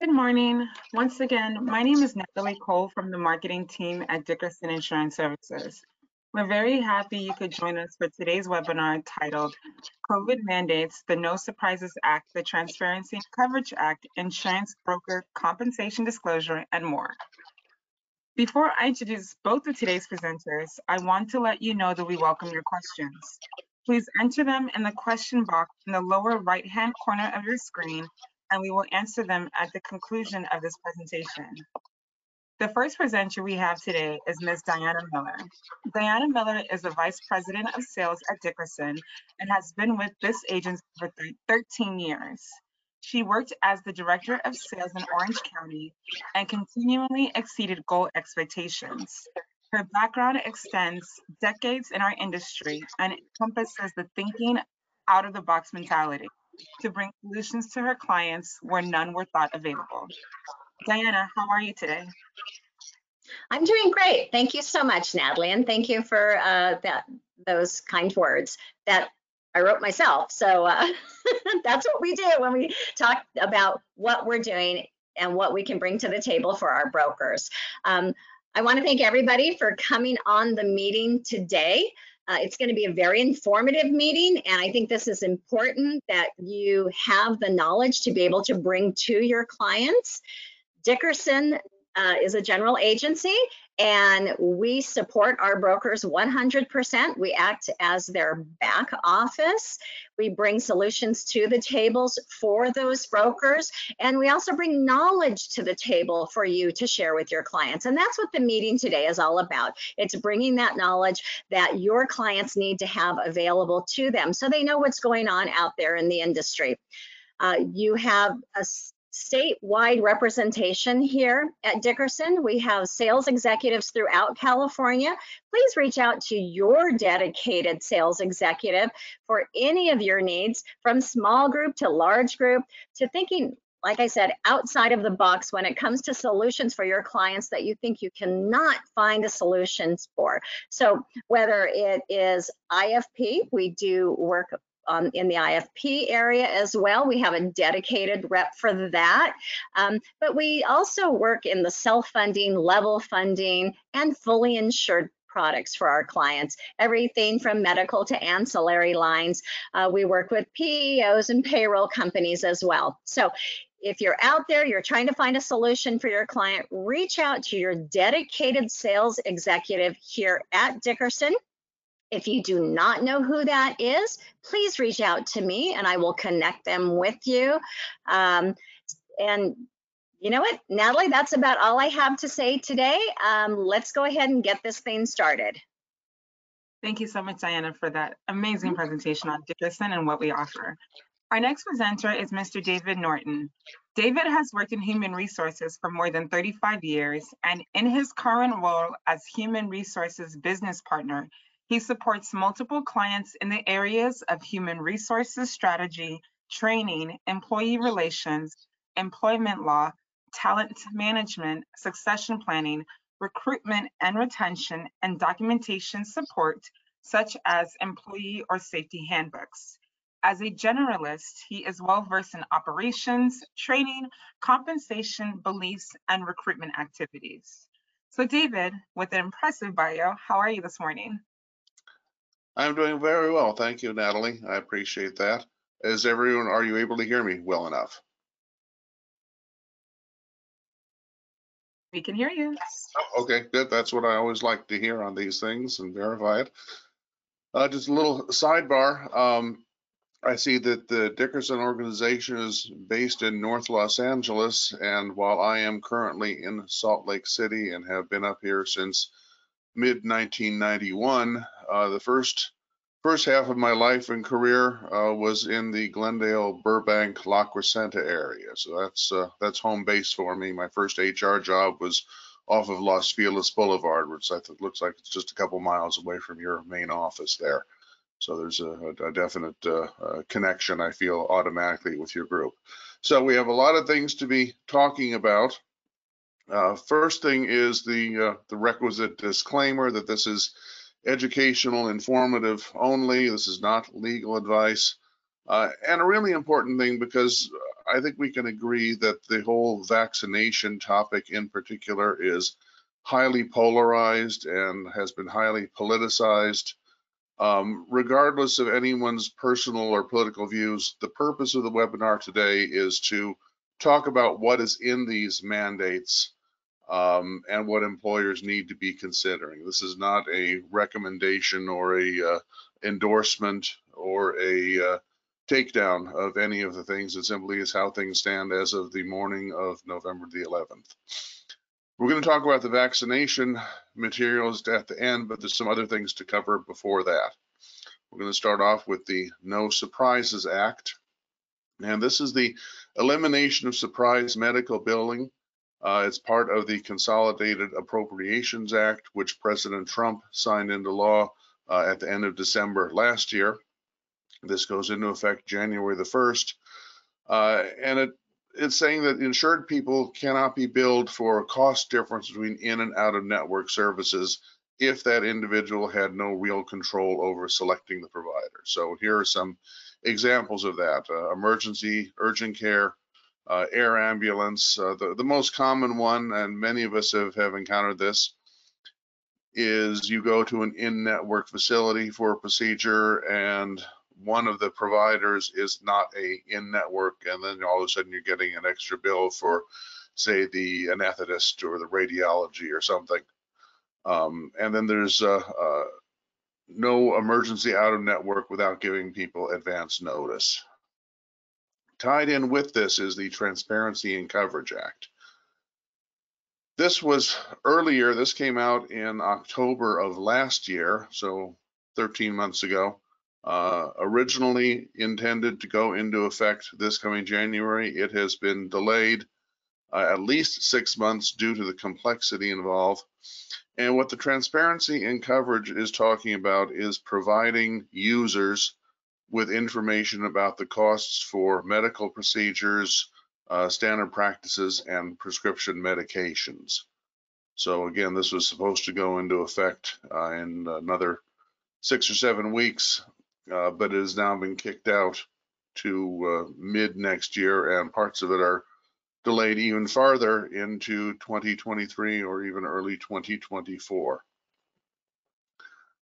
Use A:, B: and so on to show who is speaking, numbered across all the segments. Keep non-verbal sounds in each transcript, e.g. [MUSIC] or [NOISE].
A: Good morning. Once again, my name is Natalie Cole from the marketing team at Dickerson Insurance Services. We're very happy you could join us for today's webinar titled COVID Mandates, the No Surprises Act, the Transparency in Coverage Act, Insurance Broker Compensation Disclosure, and more. Before I introduce both of today's presenters, I want to let you know that we welcome your questions. Please enter them in the question box in the lower right-hand corner of your screen and we will answer them at the conclusion of this presentation. The first presenter we have today is Ms. Diana Miller. Diana Miller is the Vice President of Sales at Dickerson and has been with this agency for 13 years. She worked as the Director of Sales in Orange County and continually exceeded goal expectations. Her background extends decades in our industry and encompasses the thinking out of the box mentality to bring solutions to her clients where none were thought available. Diana, how are you today?
B: I'm doing great. Thank you so much, Natalie, and thank you for uh, that those kind words that I wrote myself. So uh, [LAUGHS] that's what we do when we talk about what we're doing and what we can bring to the table for our brokers. Um, I want to thank everybody for coming on the meeting today. Uh, it's going to be a very informative meeting, and I think this is important that you have the knowledge to be able to bring to your clients. Dickerson uh, is a general agency, and we support our brokers 100%. We act as their back office. We bring solutions to the tables for those brokers, and we also bring knowledge to the table for you to share with your clients. And that's what the meeting today is all about. It's bringing that knowledge that your clients need to have available to them so they know what's going on out there in the industry. Uh, you have a statewide representation here at Dickerson. We have sales executives throughout California. Please reach out to your dedicated sales executive for any of your needs from small group to large group to thinking like I said, outside of the box when it comes to solutions for your clients that you think you cannot find the solutions for. So whether it is IFP, we do work um, in the IFP area as well. We have a dedicated rep for that. Um, but we also work in the self-funding, level funding, and fully insured products for our clients, everything from medical to ancillary lines. Uh, we work with PEOs and payroll companies as well. So if you're out there, you're trying to find a solution for your client, reach out to your dedicated sales executive here at Dickerson. If you do not know who that is, please reach out to me and I will connect them with you. Um, and you know what, Natalie, that's about all I have to say today. Um, let's go ahead and get this thing started.
A: Thank you so much, Diana, for that amazing presentation on Dickerson and what we offer. Our next presenter is Mr. David Norton. David has worked in human resources for more than 35 years, and in his current role as human resources business partner, he supports multiple clients in the areas of human resources strategy, training, employee relations, employment law, talent management, succession planning, recruitment and retention, and documentation support, such as employee or safety handbooks. As a generalist, he is well versed in operations, training, compensation, beliefs, and recruitment activities. So David, with an impressive bio, how are you this morning?
C: I'm doing very well. Thank you, Natalie. I appreciate that. Is everyone, are you able to hear me well enough?
A: We can hear you.
C: Okay, good. That's what I always like to hear on these things and verify it. Uh, just a little sidebar. Um, I see that the Dickerson organization is based in North Los Angeles, and while I am currently in Salt Lake City and have been up here since mid 1991. Uh, the first first half of my life and career uh, was in the Glendale, Burbank, La Crescenta area. So that's uh, that's home base for me. My first HR job was off of Los Feliz Boulevard, which I think looks like it's just a couple miles away from your main office there. So there's a, a definite uh, uh, connection I feel automatically with your group. So we have a lot of things to be talking about. Uh, first thing is the uh, the requisite disclaimer that this is educational, informative only. This is not legal advice. Uh, and a really important thing because I think we can agree that the whole vaccination topic in particular is highly polarized and has been highly politicized. Um, regardless of anyone's personal or political views, the purpose of the webinar today is to talk about what is in these mandates um, and what employers need to be considering. This is not a recommendation or a uh, endorsement or a uh, takedown of any of the things. It simply is how things stand as of the morning of November the 11th. We're going to talk about the vaccination materials at the end, but there's some other things to cover before that. We're going to start off with the No Surprises Act. And this is the elimination of surprise medical billing. Uh, it's part of the Consolidated Appropriations Act, which President Trump signed into law uh, at the end of December last year. This goes into effect January the 1st. Uh, and it, it's saying that insured people cannot be billed for a cost difference between in and out of network services if that individual had no real control over selecting the provider. So here are some examples of that. Uh, emergency, urgent care, uh, air ambulance. Uh, the, the most common one, and many of us have, have encountered this, is you go to an in-network facility for a procedure and one of the providers is not a in-network and then all of a sudden you're getting an extra bill for say the anesthetist or the radiology or something. Um, and then there's uh, uh, no emergency out of network without giving people advance notice. Tied in with this is the Transparency and Coverage Act. This was earlier, this came out in October of last year, so 13 months ago. Uh, originally intended to go into effect this coming January. It has been delayed uh, at least six months due to the complexity involved. And what the transparency and coverage is talking about is providing users with information about the costs for medical procedures, uh, standard practices, and prescription medications. So again, this was supposed to go into effect uh, in another six or seven weeks, uh, but it has now been kicked out to uh, mid next year, and parts of it are delayed even farther into 2023 or even early 2024.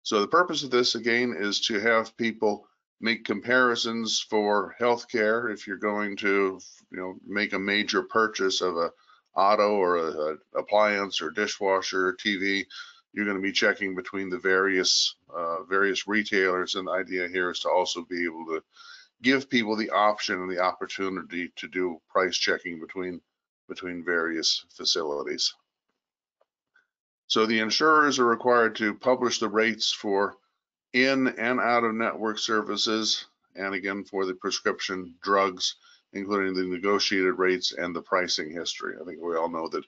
C: So the purpose of this again is to have people make comparisons for healthcare if you're going to you know make a major purchase of a auto or a, a appliance or dishwasher or TV you're going to be checking between the various uh, various retailers and the idea here is to also be able to give people the option and the opportunity to do price checking between between various facilities. So the insurers are required to publish the rates for in and out of network services, and again for the prescription drugs, including the negotiated rates and the pricing history. I think we all know that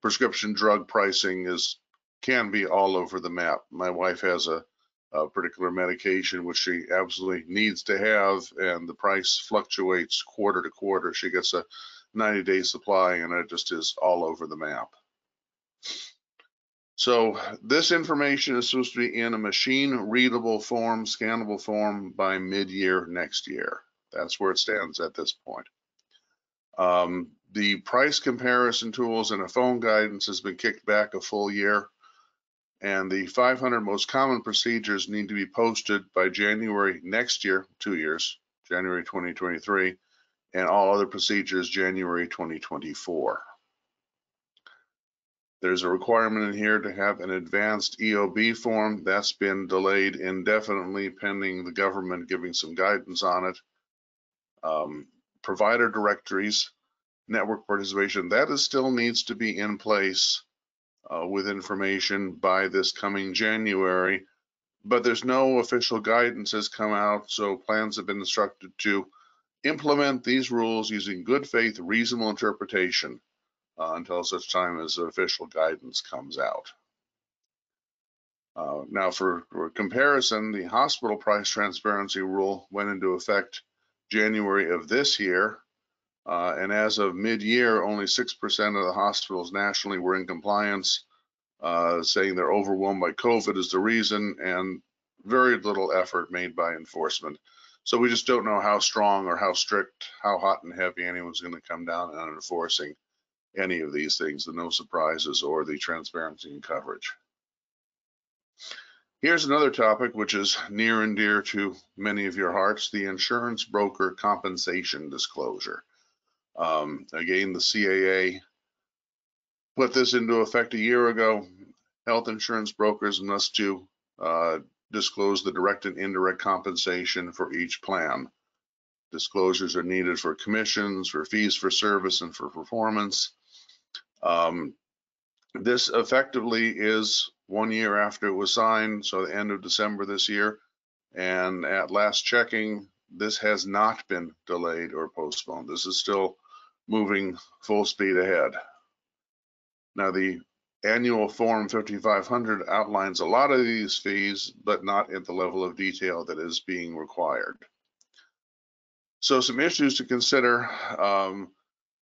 C: prescription drug pricing is can be all over the map. My wife has a, a particular medication which she absolutely needs to have, and the price fluctuates quarter to quarter. She gets a 90 day supply, and it just is all over the map. So this information is supposed to be in a machine readable form, scannable form by mid-year next year. That's where it stands at this point. Um, the price comparison tools and a phone guidance has been kicked back a full year. And the 500 most common procedures need to be posted by January next year, two years, January 2023, and all other procedures January 2024. There's a requirement in here to have an advanced EOB form. That's been delayed indefinitely pending the government giving some guidance on it. Um, provider directories, network participation, that is still needs to be in place uh, with information by this coming January. But there's no official guidance has come out, so plans have been instructed to implement these rules using good faith, reasonable interpretation uh, until such time as official guidance comes out. Uh, now, for, for, comparison, the hospital price transparency rule went into effect January of this year. Uh, and as of mid-year, only 6% of the hospitals nationally were in compliance, uh, saying they're overwhelmed by COVID is the reason, and very little effort made by enforcement. So we just don't know how strong or how strict, how hot and heavy anyone's going to come down on enforcing any of these things, the no surprises or the transparency and coverage. Here's another topic which is near and dear to many of your hearts, the insurance broker compensation disclosure. Um, again, the CAA put this into effect a year ago. Health insurance brokers must do uh, disclose the direct and indirect compensation for each plan. Disclosures are needed for commissions, for fees for service, and for performance. Um, this effectively is one year after it was signed, so the end of December this year. And at last checking, this has not been delayed or postponed. This is still moving full speed ahead. Now, the annual Form 5500 outlines a lot of these fees, but not at the level of detail that is being required. So some issues to consider. Um,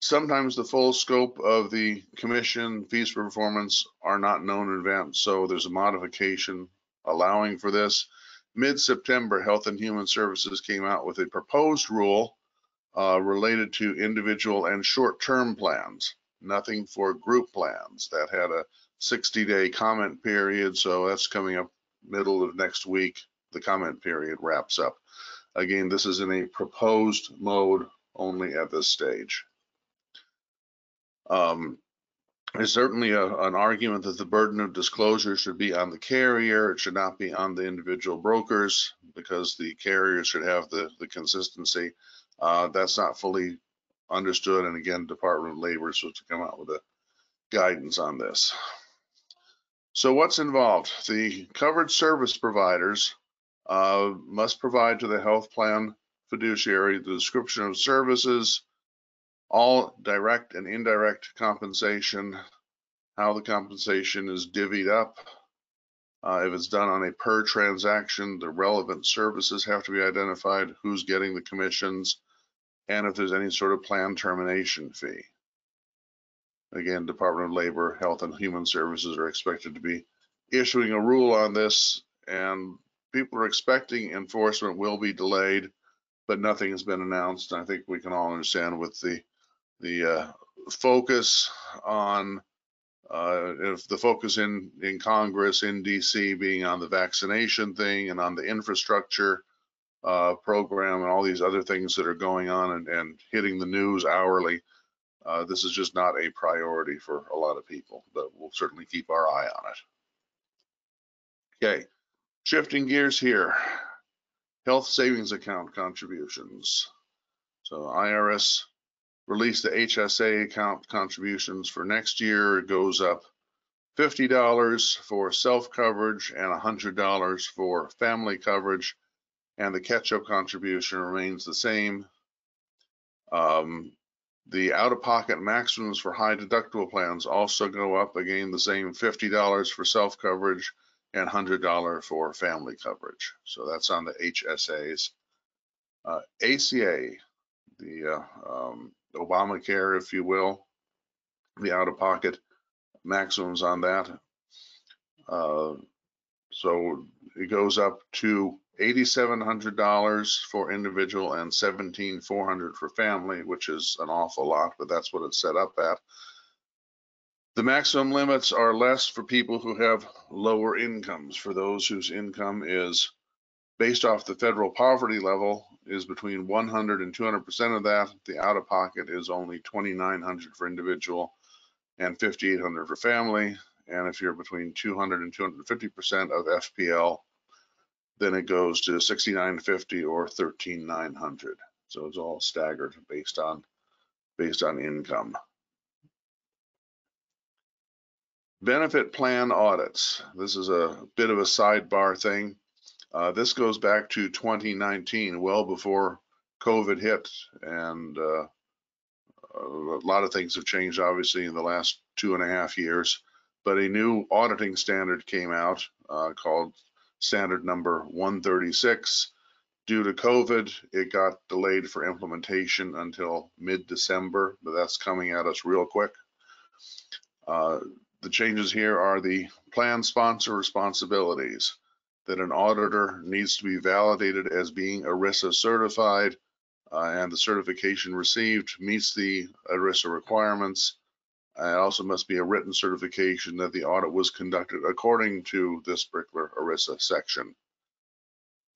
C: sometimes the full scope of the commission fees for performance are not known in advance, so there's a modification allowing for this. Mid-September, Health and Human Services came out with a proposed rule uh, related to individual and short-term plans, nothing for group plans. That had a 60-day comment period, so that's coming up middle of next week. The comment period wraps up. Again, this is in a proposed mode only at this stage. Um, there's certainly a, an argument that the burden of disclosure should be on the carrier. It should not be on the individual brokers because the carrier should have the, the consistency. Uh, that's not fully understood. And again, Department of Labor is supposed to come out with a guidance on this. So what's involved? The covered service providers uh, must provide to the health plan fiduciary the description of services, all direct and indirect compensation, how the compensation is divvied up. Uh, if it's done on a per transaction, the relevant services have to be identified, who's getting the commissions, and if there's any sort of plan termination fee. Again, Department of Labor, Health and Human Services are expected to be issuing a rule on this, and people are expecting enforcement will be delayed, but nothing has been announced. I think we can all understand with the the uh, focus on uh, if the focus in in Congress in DC being on the vaccination thing and on the infrastructure uh, program and all these other things that are going on and, and hitting the news hourly, uh, this is just not a priority for a lot of people, but we'll certainly keep our eye on it. Okay, shifting gears here. Health savings account contributions. So IRS released the HSA account contributions for next year. It goes up $50 for self coverage and $100 for family coverage. And the catch up contribution remains the same. Um, the out-of-pocket maximums for high deductible plans also go up. Again, the same $50 for self-coverage and $100 for family coverage. So that's on the HSAs. Uh, ACA, the uh, um, Obamacare, if you will, the out-of-pocket maximums on that. Uh, so it goes up to $8,700 for individual and $17,400 for family, which is an awful lot, but that's what it's set up at. The maximum limits are less for people who have lower incomes. For those whose income is based off the federal poverty level is between 100 and 200% of that. The out of pocket is only 2,900 for individual and 5,800 for family. And if you're between 200 and 250% of FPL, then it goes to 6950 or 13900. So it's all staggered based on based on income. Benefit plan audits. This is a bit of a sidebar thing. Uh, this goes back to 2019, well before COVID hit, and uh, a lot of things have changed obviously in the last two and a half years. But a new auditing standard came out uh, called standard number 136. Due to COVID, it got delayed for implementation until mid-December, but that's coming at us real quick. Uh, the changes here are the plan sponsor responsibilities. That an auditor needs to be validated as being ERISA certified uh, and the certification received meets the ERISA requirements. Uh, It also must be a written certification that the audit was conducted according to this particular ERISA section.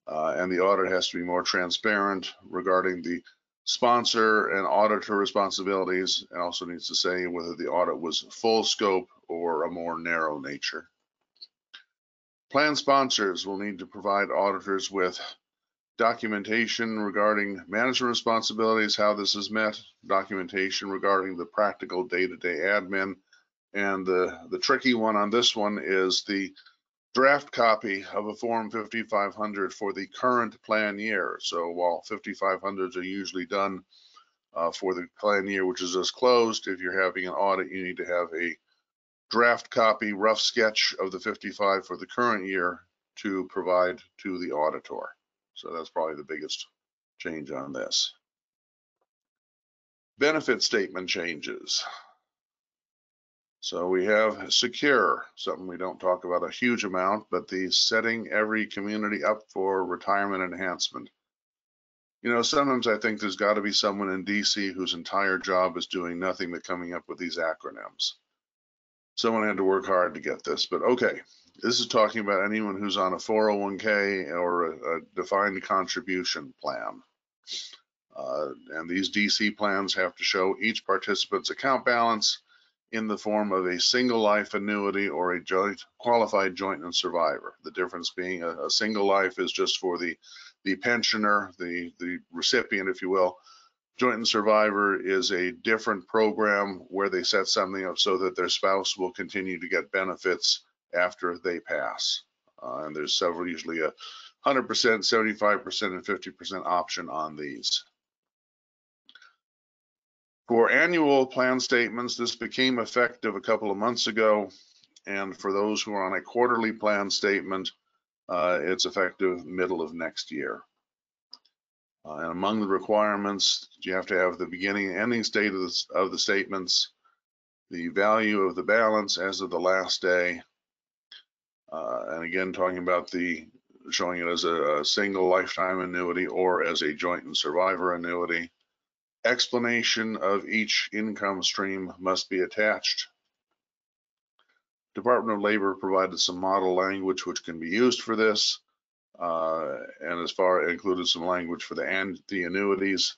C: Uh, and the audit has to be more transparent regarding the sponsor and auditor responsibilities and also needs to say whether the audit was full scope or a more narrow nature. Plan sponsors will need to provide auditors with documentation regarding management responsibilities, how this is met, documentation regarding the practical day-to-day admin. And the, the tricky one on this one is the draft copy of a Form 5500 for the current plan year. So while 5500s are usually done uh, for the plan year, which is just closed, if you're having an audit, you need to have a draft copy, rough sketch of the 55 for the current year to provide to the auditor. So that's probably the biggest change on this. Benefit statement changes. So we have secure, something we don't talk about a huge amount, but the setting every community up for retirement enhancement. You know, sometimes I think there's got to be someone in DC whose entire job is doing nothing but coming up with these acronyms. Someone had to work hard to get this, but okay. This is talking about anyone who's on a 401k or a, a defined contribution plan. Uh, and these DC plans have to show each participant's account balance in the form of a single life annuity or a joint qualified joint and survivor. The difference being a, a single life is just for the the pensioner, the the recipient, if you will. Joint and survivor is a different program where they set something up so that their spouse will continue to get benefits after they pass. Uh, and there's several, usually a 100%, 75%, and 50% option on these. For annual plan statements, this became effective a couple of months ago. And for those who are on a quarterly plan statement, uh, it's effective middle of next year. Uh, and among the requirements, you have to have the beginning and ending state of the, of the statements, the value of the balance as of the last day, uh, and again, talking about the showing it as a, a, single lifetime annuity or as a joint and survivor annuity. Explanation of each income stream must be attached. Department of Labor provided some model language which can be used for this. Uh, and as far included some language for the and the annuities.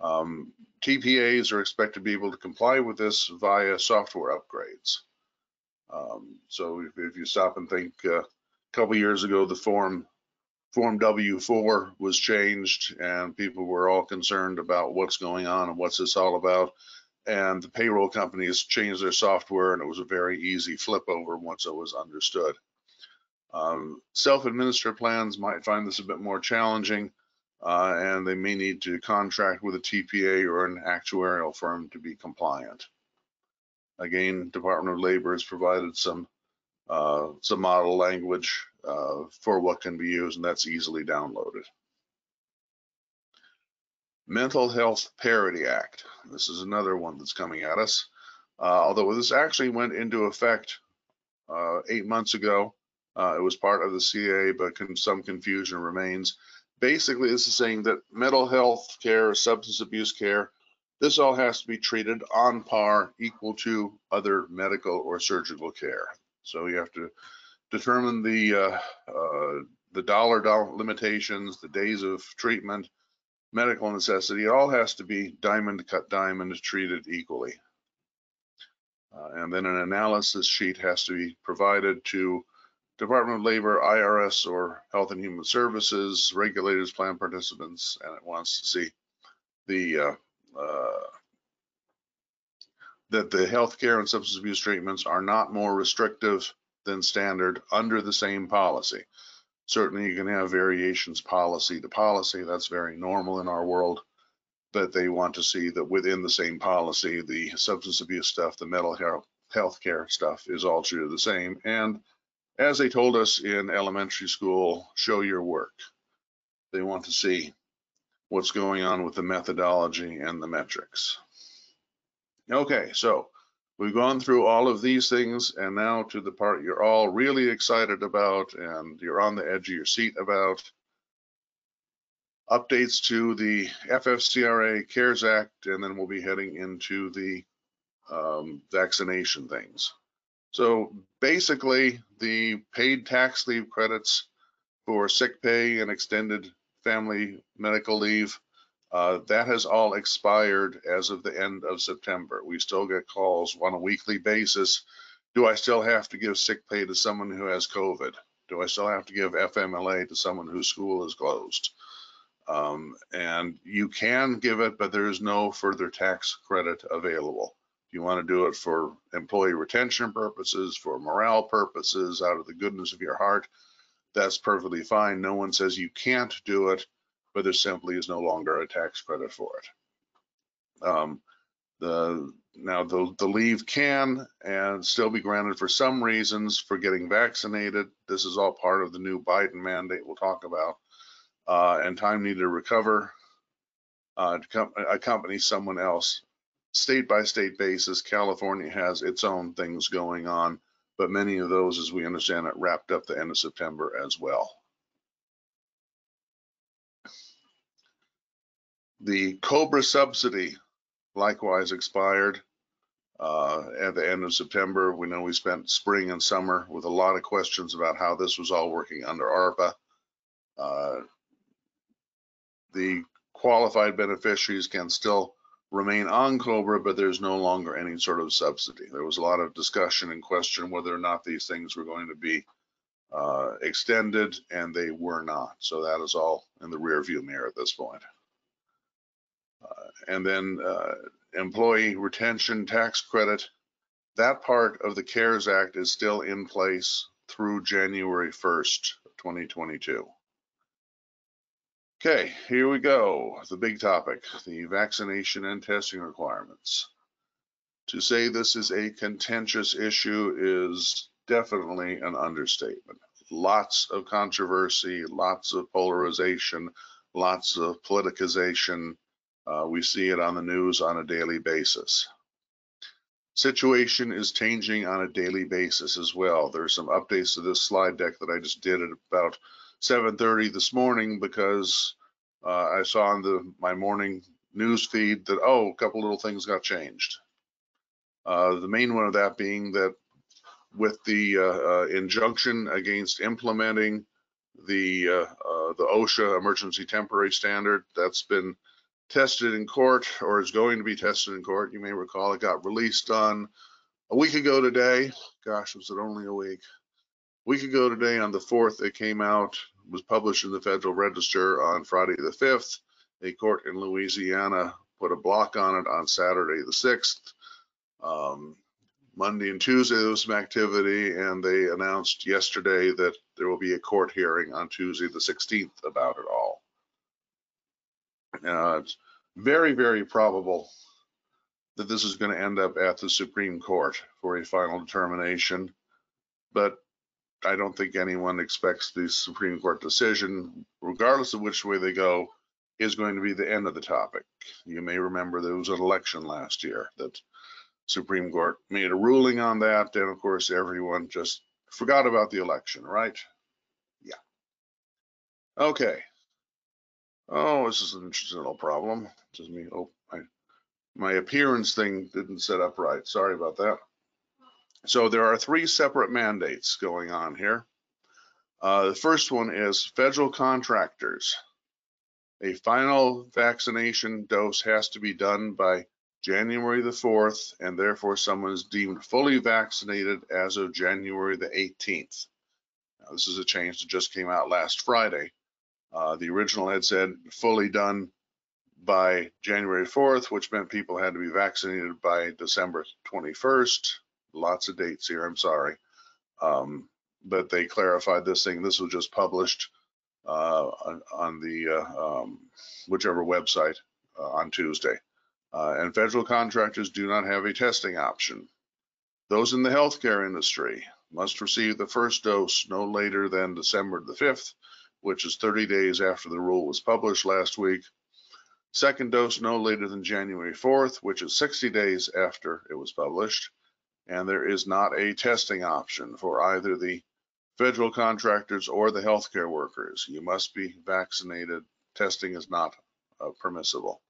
C: Um, TPAs are expected to be able to comply with this via software upgrades. Um, so if, if, you stop and think, uh, a couple years ago, the form Form W4 was changed, and people were all concerned about what's going on and what's this all about. And the payroll companies changed their software, and it was a very easy flip over once it was understood. Um, Self-administered plans might find this a bit more challenging, uh, and they may need to contract with a TPA or an actuarial firm to be compliant. Again, Department of Labor has provided some uh, some model language uh, for what can be used, and that's easily downloaded. Mental Health Parity Act. This is another one that's coming at us. Uh, although this actually went into effect uh, eight months ago, uh, it was part of the CA, but con some confusion remains. Basically, this is saying that mental health care, substance abuse care, this all has to be treated on par, equal to other medical or surgical care. So you have to determine the uh, uh, the dollar, limitations, the days of treatment, medical necessity. It all has to be diamond cut diamond treated equally. Uh, and then an analysis sheet has to be provided to Department of Labor, IRS, or Health and Human Services, regulators, plan participants, and it wants to see the uh, uh, that the healthcare and substance abuse treatments are not more restrictive than standard under the same policy. Certainly, you can have variations policy to policy. That's very normal in our world. But they want to see that within the same policy, the substance abuse stuff, the mental health healthcare stuff is all treated the same. And as they told us in elementary school, show your work. They want to see what's going on with the methodology and the metrics. Okay, so We've gone through all of these things and now to the part you're all really excited about and you're on the edge of your seat about. Updates to the FFCRA CARES Act, and then we'll be heading into the um, vaccination things. So basically, the paid tax leave credits for sick pay and extended family medical leave, uh, that has all expired as of the end of September. We still get calls on a weekly basis. Do I still have to give sick pay to someone who has COVID? Do I still have to give FMLA to someone whose school is closed? Um, and you can give it, but there is no further tax credit available. You want to do it for employee retention purposes, for morale purposes, out of the goodness of your heart, that's perfectly fine. No one says you can't do it, but there simply is no longer a tax credit for it. Um, the now the, the leave can and still be granted for some reasons for getting vaccinated. This is all part of the new Biden mandate we'll talk about. Uh, and time needed to recover uh, to com- accompany someone else. State by state basis, California has its own things going on but many of those, as we understand it, wrapped up the end of September as well. The Cobra subsidy likewise expired uh, at the end of September. We know we spent spring and summer with a lot of questions about how this was all working under ARPA. Uh, the qualified beneficiaries can still remain on Cobra, but there's no longer any sort of subsidy. There was a lot of discussion and question whether or not these things were going to be uh, extended, and they were not. So that is all in the rear view mirror at this point. Uh, and then uh, employee retention tax credit, that part of the CARES Act is still in place through January 1st, 2022. Okay, here we go. The big topic, the vaccination and testing requirements. To say this is a contentious issue is definitely an understatement. Lots of controversy, lots of polarization, lots of politicization. Uh, we see it on the news on a daily basis. Situation is changing on a daily basis as well. There's some updates to this slide deck that I just did at about 7:30 this morning because uh, I saw on the my morning news feed that oh, a couple little things got changed. Uh, the main one of that being that with the uh, uh injunction against implementing the uh, uh, the OSHA emergency temporary standard that's been tested in court or is going to be tested in court. You may recall it got released on a week ago today. Gosh, was it only a week? Week ago today on the 4th, it came out, was published in the Federal Register on Friday the 5th. A court in Louisiana put a block on it on Saturday the 6th. Um, Monday and Tuesday there was some activity, and they announced yesterday that there will be a court hearing on Tuesday the 16th about it all. Uh, it's very, very probable that this is going to end up at the Supreme Court for a final determination. But I don't think anyone expects the Supreme Court decision, regardless of which way they go, is going to be the end of the topic. You may remember there was an election last year that Supreme Court made a ruling on that, and of course everyone just forgot about the election, right? Yeah. Okay. Oh, this is an interesting little problem. Just me. Oh, my my appearance thing didn't set up right. Sorry about that. So there are three separate mandates going on here. Uh, the first one is federal contractors. A final vaccination dose has to be done by January the 4th, and therefore someone is deemed fully vaccinated as of January the 18th. Now, this is a change that just came out last Friday. Uh, the original had said fully done by January 4th, which meant people had to be vaccinated by December 21st lots of dates here, I'm sorry. Um, but they clarified this thing. This was just published uh, on, on, the uh, um, whichever website uh, on Tuesday. Uh, and federal contractors do not have a testing option. Those in the healthcare industry must receive the first dose no later than December the 5th, which is 30 days after the rule was published last week. Second dose no later than January 4th, which is 60 days after it was published And there is not a testing option for either the federal contractors or the healthcare workers. You must be vaccinated. Testing is not uh, permissible.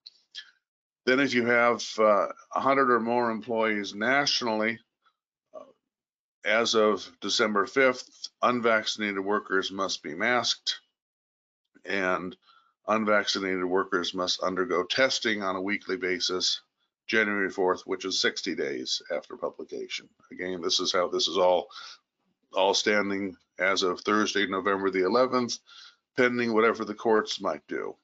C: Then if you have uh, 100 or more employees nationally, uh, as of December 5th, unvaccinated workers must be masked and unvaccinated workers must undergo testing on a weekly basis, January 4th, which is 60 days after publication. Again, this is how this is all all standing as of Thursday, November the 11th, pending whatever the courts might do.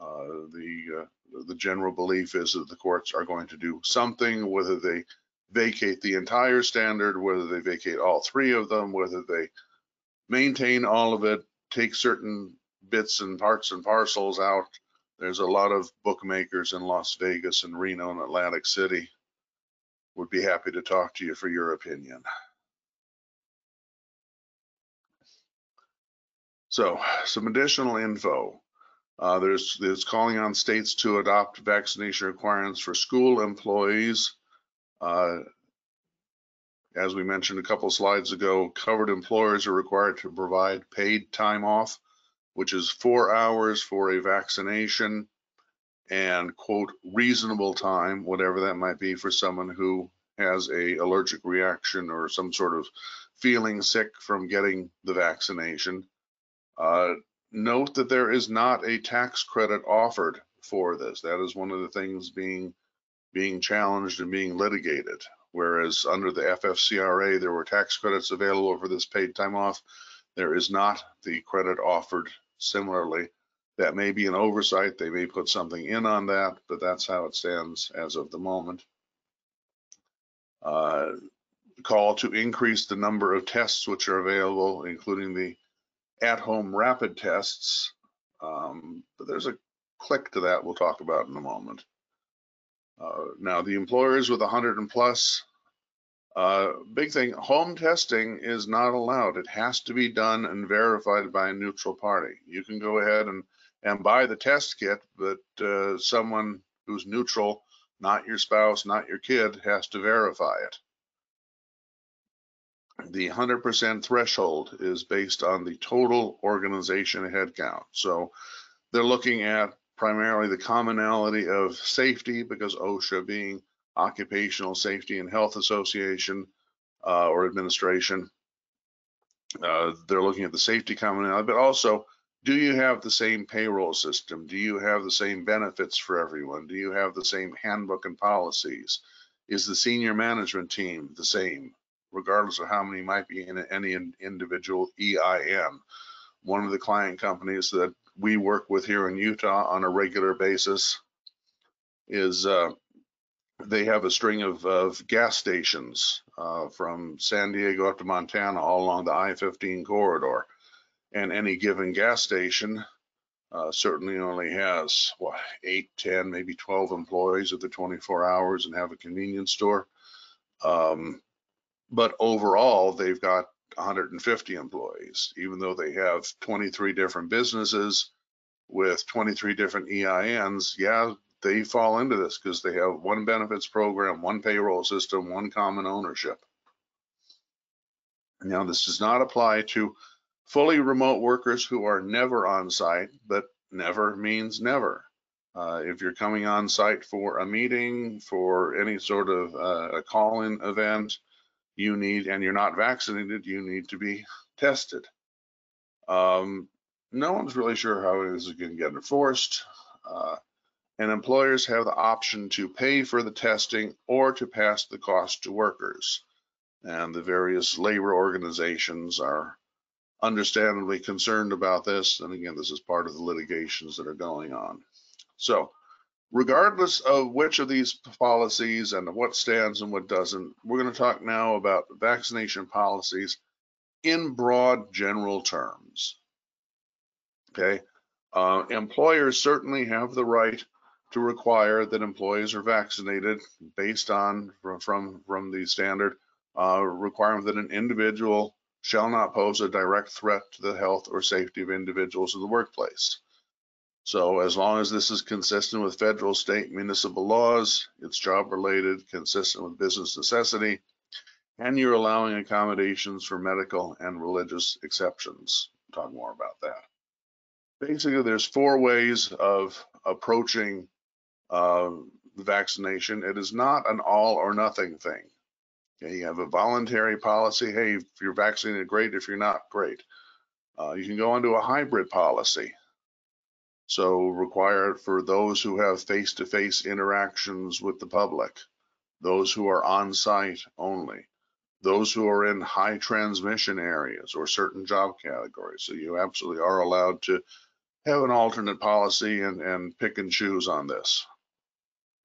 C: Uh, the uh, the general belief is that the courts are going to do something, whether they vacate the entire standard, whether they vacate all three of them, whether they maintain all of it, take certain bits and parts and parcels out. There's a lot of bookmakers in Las Vegas and Reno and Atlantic City. Would be happy to talk to you for your opinion. So some additional info. Uh, there's, there's calling on states to adopt vaccination requirements for school employees. Uh, as we mentioned a couple slides ago, covered employers are required to provide paid time off, which is four hours for a vaccination and quote reasonable time, whatever that might be for someone who has a allergic reaction or some sort of feeling sick from getting the vaccination. Uh, note that there is not a tax credit offered for this. That is one of the things being being challenged and being litigated. Whereas under the FFCRA, there were tax credits available for this paid time off. There is not the credit offered similarly. That may be an oversight. They may put something in on that, but that's how it stands as of the moment. Uh, call to increase the number of tests which are available, including the at-home rapid tests. Um, but there's a click to that we'll talk about in a moment. Uh, now, the employers with 100 and plus, uh, big thing, home testing is not allowed. It has to be done and verified by a neutral party. You can go ahead and, and buy the test kit, but uh, someone who's neutral, not your spouse, not your kid, has to verify it the 100% threshold is based on the total organization headcount. So they're looking at primarily the commonality of safety because OSHA being Occupational Safety and Health Association uh, or administration. Uh, they're looking at the safety commonality, but also do you have the same payroll system? Do you have the same benefits for everyone? Do you have the same handbook and policies? Is the senior management team the same? regardless of how many might be in any individual EIN. One of the client companies that we work with here in Utah on a regular basis is uh, they have a string of, of gas stations uh, from San Diego up to Montana all along the I-15 corridor. And any given gas station uh, certainly only has what, 8, 10, maybe 12 employees at the 24 hours and have a convenience store. Um, but overall, they've got 150 employees, even though they have 23 different businesses with 23 different EINs. Yeah, they fall into this because they have one benefits program, one payroll system, one common ownership. Now, this does not apply to fully remote workers who are never on site, but never means never. Uh, if you're coming on site for a meeting, for any sort of uh, a call-in event, you need, and you're not vaccinated, you need to be tested. Um, no one's really sure how this is going to get enforced. Uh, and employers have the option to pay for the testing or to pass the cost to workers. And the various labor organizations are understandably concerned about this. And again, this is part of the litigations that are going on. So regardless of which of these policies and what stands and what doesn't, we're going to talk now about vaccination policies in broad general terms. Okay, uh, employers certainly have the right to require that employees are vaccinated based on from from, the standard uh, requirement that an individual shall not pose a direct threat to the health or safety of individuals in the workplace. So as long as this is consistent with federal, state, municipal laws, it's job related, consistent with business necessity, and you're allowing accommodations for medical and religious exceptions. Talk more about that. Basically, there's four ways of approaching uh, vaccination. It is not an all or nothing thing. Okay, you have a voluntary policy. Hey, if you're vaccinated, great. If you're not, great. Uh, you can go into a hybrid policy. So require for those who have face-to-face interactions with the public, those who are on site only, those who are in high transmission areas or certain job categories. So you absolutely are allowed to have an alternate policy and, and pick and choose on this.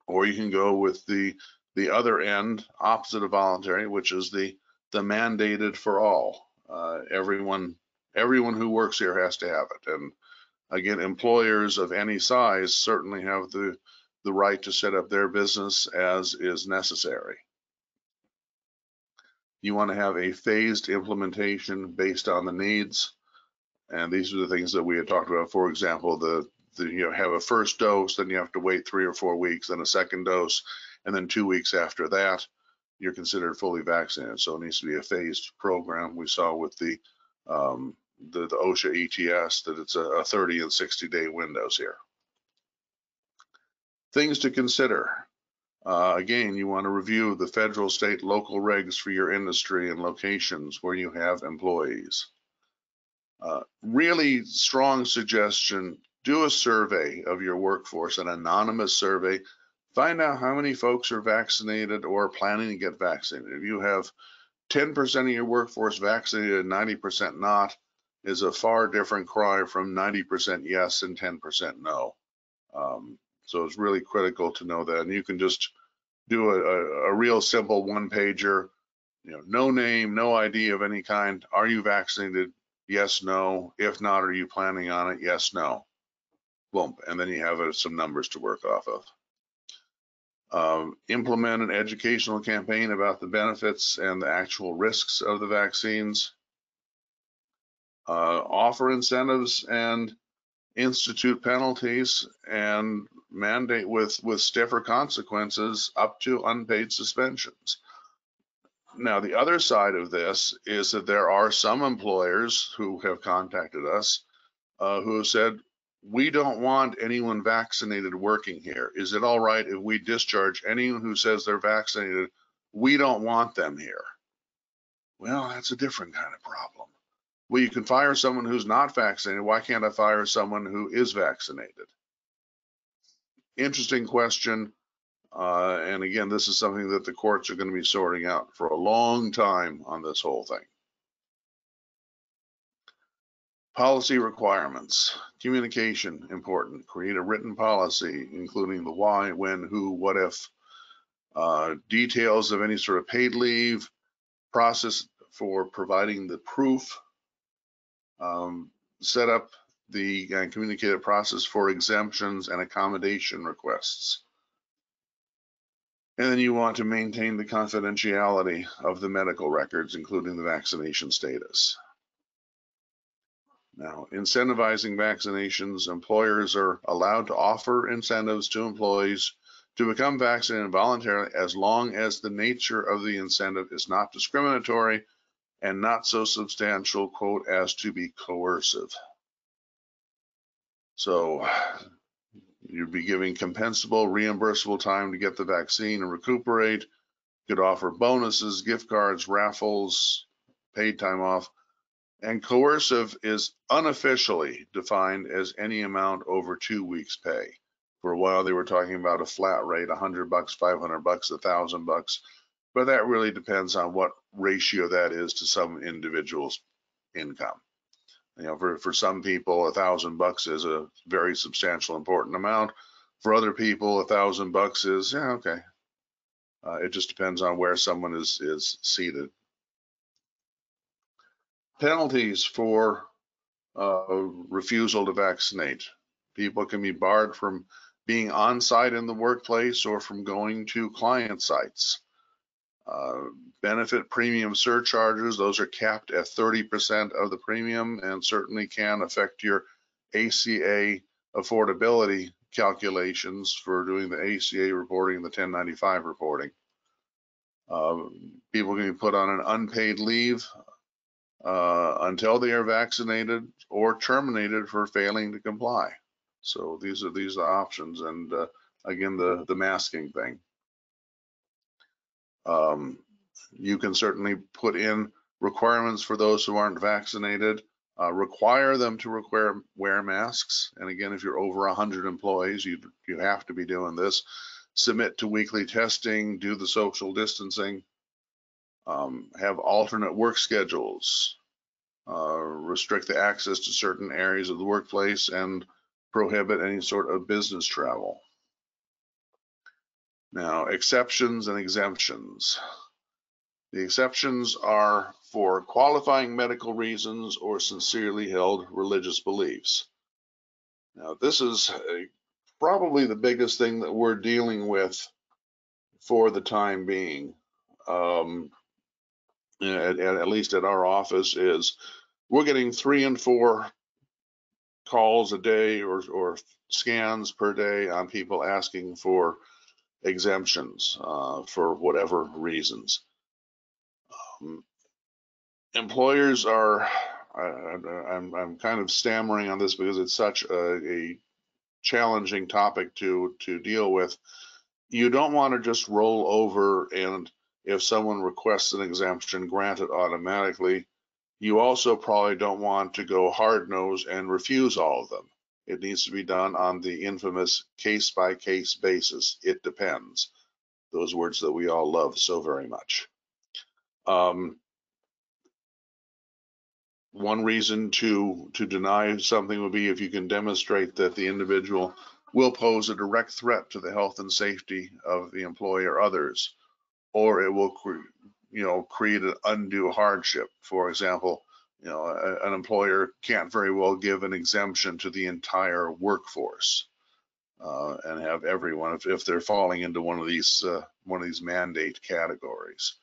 C: Or you can go with the the other end, opposite of voluntary, which is the the mandated for all. Uh, everyone everyone who works here has to have it. And again, employers of any size certainly have the, the right to set up their business as is necessary. You want to have a phased implementation based on the needs. And these are the things that we had talked about. For example, the, you have a first dose, then you have to wait three or four weeks, then a second dose, and then two weeks after that, you're considered fully vaccinated. So it needs to be a phased program. We saw with the um, the, the OSHA ETS that it's a, a 30 and 60 day windows here. Things to consider. Uh, again, you want to review the federal, state, local regs for your industry and locations where you have employees. Uh, really strong suggestion, do a survey of your workforce, an anonymous survey. Find out how many folks are vaccinated or planning to get vaccinated. If you have 10% of your workforce vaccinated and 90% not, is a far different cry from 90% yes and 10% no. Um, so it's really critical to know that. And you can just do a, a, a real simple one pager, you know, no name, no ID of any kind. Are you vaccinated? Yes, no. If not, are you planning on it? Yes, no. And then you have uh, some numbers to work off of. Um, implement an educational campaign about the benefits and the actual risks of the vaccines uh, offer incentives and institute penalties and mandate with with stiffer consequences up to unpaid suspensions. Now, the other side of this is that there are some employers who have contacted us uh, who have said, we don't want anyone vaccinated working here. Is it all right if we discharge anyone who says they're vaccinated? We don't want them here. Well, that's a different kind of problem. Well, you can fire someone who's not vaccinated. Why can't I fire someone who is vaccinated? Interesting question. Uh, and again, this is something that the courts are going to be sorting out for a long time on this whole thing. Policy requirements, communication important. Create a written policy, including the why, when, who, what if, uh, details of any sort of paid leave, process for providing the proof um, set up the uh, communicated process for exemptions and accommodation requests. And then you want to maintain the confidentiality of the medical records, including the vaccination status. Now, incentivizing vaccinations, employers are allowed to offer incentives to employees to become vaccinated voluntarily as long as the nature of the incentive is not discriminatory and not so substantial, quote, as to be coercive. So you'd be giving compensable, reimbursable time to get the vaccine and recuperate. Could offer bonuses, gift cards, raffles, paid time off. And coercive is unofficially defined as any amount over two weeks pay. For a while, they were talking about a flat rate, 100 bucks, 500 bucks, 1,000 bucks but that really depends on what ratio that is to some individual's income. You know, for, for some people, a thousand bucks is a very substantial, important amount. For other people, a thousand bucks is, yeah, okay. Uh, it just depends on where someone is, is seated. Penalties for uh, refusal to vaccinate. People can be barred from being on site in the workplace or from going to client sites. Uh, benefit premium surcharges, those are capped at 30% of the premium and certainly can affect your ACA affordability calculations for doing the ACA reporting, and the 1095 reporting. Uh, people can be put on an unpaid leave uh, until they are vaccinated or terminated for failing to comply. So these are these are options, and uh, again, the the masking thing. Um, you can certainly put in requirements for those who aren't vaccinated, uh, require them to require wear masks. And again, if you're over 100 employees, you you have to be doing this. Submit to weekly testing, do the social distancing, um, have alternate work schedules, uh, restrict the access to certain areas of the workplace, and prohibit any sort of business travel. Now, exceptions and exemptions. The exceptions are for qualifying medical reasons or sincerely held religious beliefs. Now, this is a, probably the biggest thing that we're dealing with for the time being, um, at, at, least at our office, is we're getting three and four calls a day or, or scans per day on people asking for exemptions uh, for whatever reasons. Um, employers are, I, am I'm kind of stammering on this because it's such a, a challenging topic to to deal with. You don't want to just roll over and if someone requests an exemption, grant it automatically. You also probably don't want to go hard nosed and refuse all of them. It needs to be done on the infamous case by case basis. It depends. Those words that we all love so very much. Um, one reason to to deny something would be if you can demonstrate that the individual will pose a direct threat to the health and safety of the employee or others, or it will, you know, create an undue hardship. For example, you know, a, an employer can't very well give an exemption to the entire workforce uh, and have everyone if, if they're falling into one of these uh, one of these mandate categories.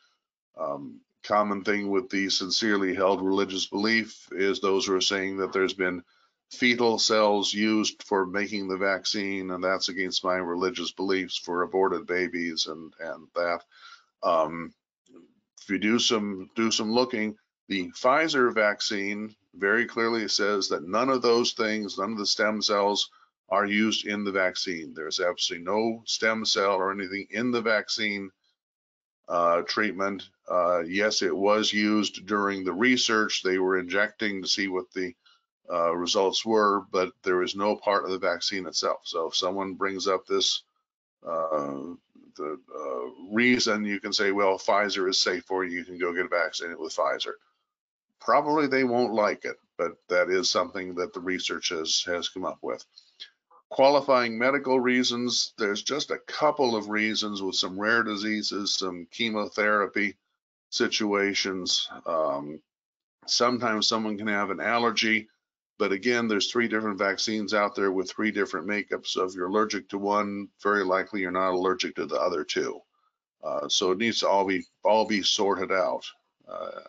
C: Um, common thing with the sincerely held religious belief is those who are saying that there's been fetal cells used for making the vaccine, and that's against my religious beliefs for aborted babies and and that. Um, if you do some do some looking, the Pfizer vaccine very clearly says that none of those things, none of the stem cells are used in the vaccine. There's absolutely no stem cell or anything in the vaccine uh, treatment. Uh, yes, it was used during the research. They were injecting to see what the uh, results were, but there is no part of the vaccine itself. So if someone brings up this uh, the uh, reason, you can say, well, Pfizer is safe for you. You can go get vaccinated with Pfizer probably they won't like it, but that is something that the research has, has come up with. Qualifying medical reasons, there's just a couple of reasons with some rare diseases, some chemotherapy situations. Um, sometimes someone can have an allergy, but again, there's three different vaccines out there with three different makeups. So if you're allergic to one, very likely you're not allergic to the other two. Uh, so it needs to all be all be sorted out. Uh,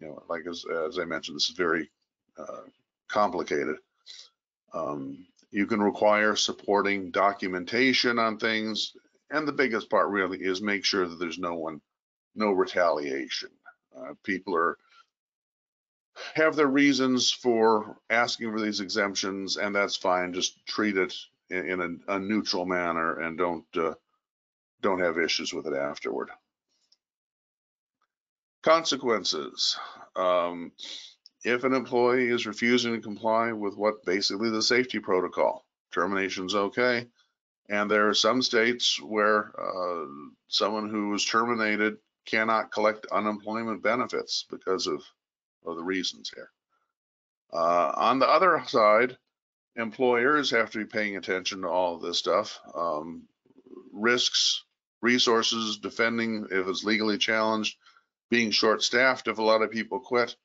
C: you know, like as, as I mentioned, this is very uh, complicated. Um, you can require supporting documentation on things. And the biggest part really is make sure that there's no one, no retaliation. Uh, people are, have their reasons for asking for these exemptions and that's fine. Just treat it in, in a, a, neutral manner and don't, uh, don't have issues with it afterward. Consequences. Um, if an employee is refusing to comply with what basically the safety protocol, termination's okay. And there are some states where uh, someone who is terminated cannot collect unemployment benefits because of, of the reasons here. Uh, on the other side, employers have to be paying attention to all of this stuff. Um, risks, resources, defending if it's legally challenged, being short-staffed if a lot of people quit,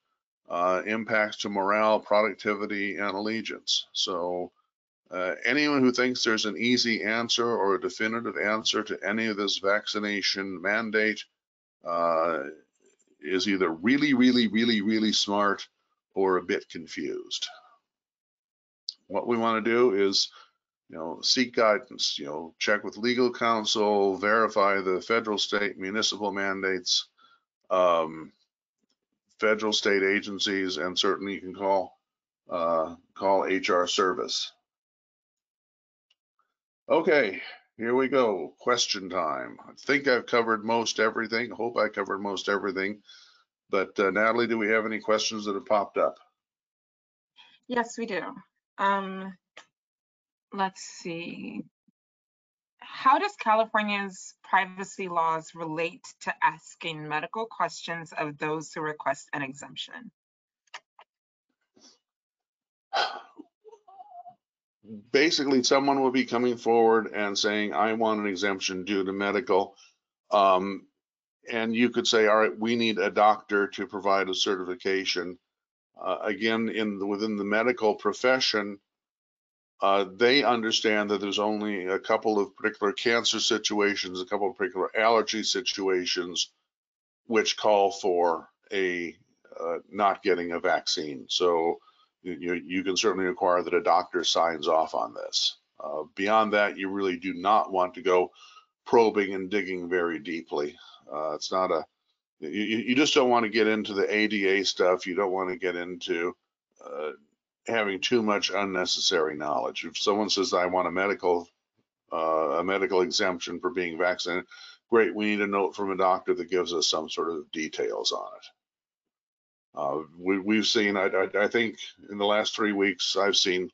C: uh, impacts to morale, productivity, and allegiance. So uh, anyone who thinks there's an easy answer or a definitive answer to any of this vaccination mandate uh, is either really, really, really, really smart or a bit confused. What we want to do is you know, seek guidance, you know, check with legal counsel, verify the federal, state, municipal mandates, um, federal, state agencies, and certainly you can call, uh, call HR service. Okay, here we go. Question time. I think I've covered most everything. Hope I covered most everything. But uh, Natalie, do we have any questions that have popped up?
A: Yes, we do. Um, let's see. How does California's privacy laws relate to asking medical questions of those who request an exemption? [SIGHS]
C: Basically, someone will be coming forward and saying, I want an exemption due to medical. Um, and you could say, all right, we need a doctor to provide a certification. Uh, again, in the, within the medical profession, uh, they understand that there's only a couple of particular cancer situations, a couple of particular allergy situations, which call for a uh, not getting a vaccine. So you, you can certainly require that a doctor signs off on this. Uh, beyond that, you really do not want to go probing and digging very deeply. Uh, it's not a, you, you just don't want to get into the ADA stuff. You don't want to get into uh, having too much unnecessary knowledge. If someone says, I want a medical, uh, a medical exemption for being vaccinated, great, we need a note from a doctor that gives us some sort of details on it. Uh, we, we've seen, I, I, I think in the last three weeks, I've seen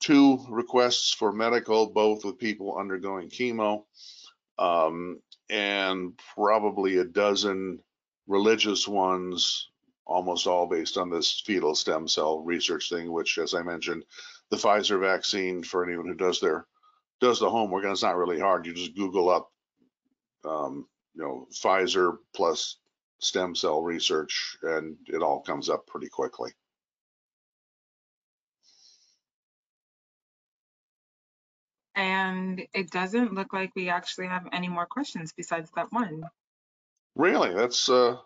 C: two requests for medical, both with people undergoing chemo, um, and probably a dozen religious ones, almost all based on this fetal stem cell research thing, which, as I mentioned, the Pfizer vaccine for anyone who does their does the homework, and it's not really hard. You just Google up, um, you know, Pfizer plus stem cell research, and it all comes up pretty quickly.
A: And it doesn't look like we actually have any more questions besides that one.
C: Really, that's uh,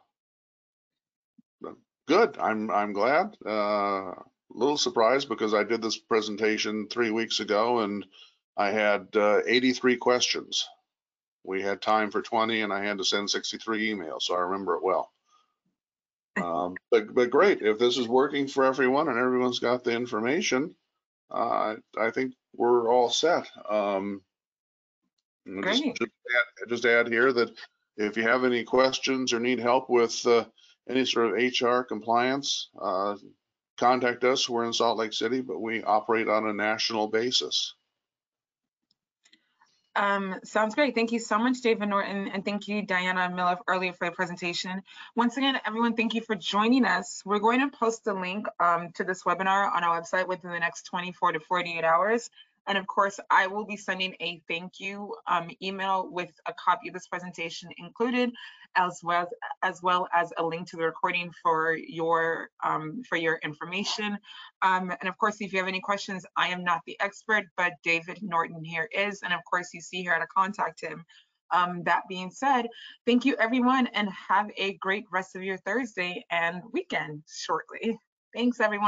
C: good. I'm I'm glad. Uh, a little surprised because I did this presentation three weeks ago and I had uh, 83 questions. We had time for 20 and I had to send 63 emails, so I remember it well. Um, but, but great, if this is working for everyone and everyone's got the information, uh, I think we're all set. Um, just, just add, just add here that if you have any questions or need help with uh, any sort of HR compliance, uh, contact us. We're in Salt Lake City, but we operate on a national basis.
A: Um, sounds great. Thank you so much, David Norton, and thank you, Diana Miller, earlier for the presentation. Once again, everyone, thank you for joining us. We're going to post a link um, to this webinar on our website within the next 24 to 48 hours. And of course, I will be sending a thank you um, email with a copy of this presentation included, as well as well as a link to the recording for your um, for your information. Um, and of course, if you have any questions, I am not the expert, but David Norton here is. And of course, you see here how to contact him. Um, that being said, thank you everyone and have a great rest of your Thursday and weekend shortly. Thanks everyone.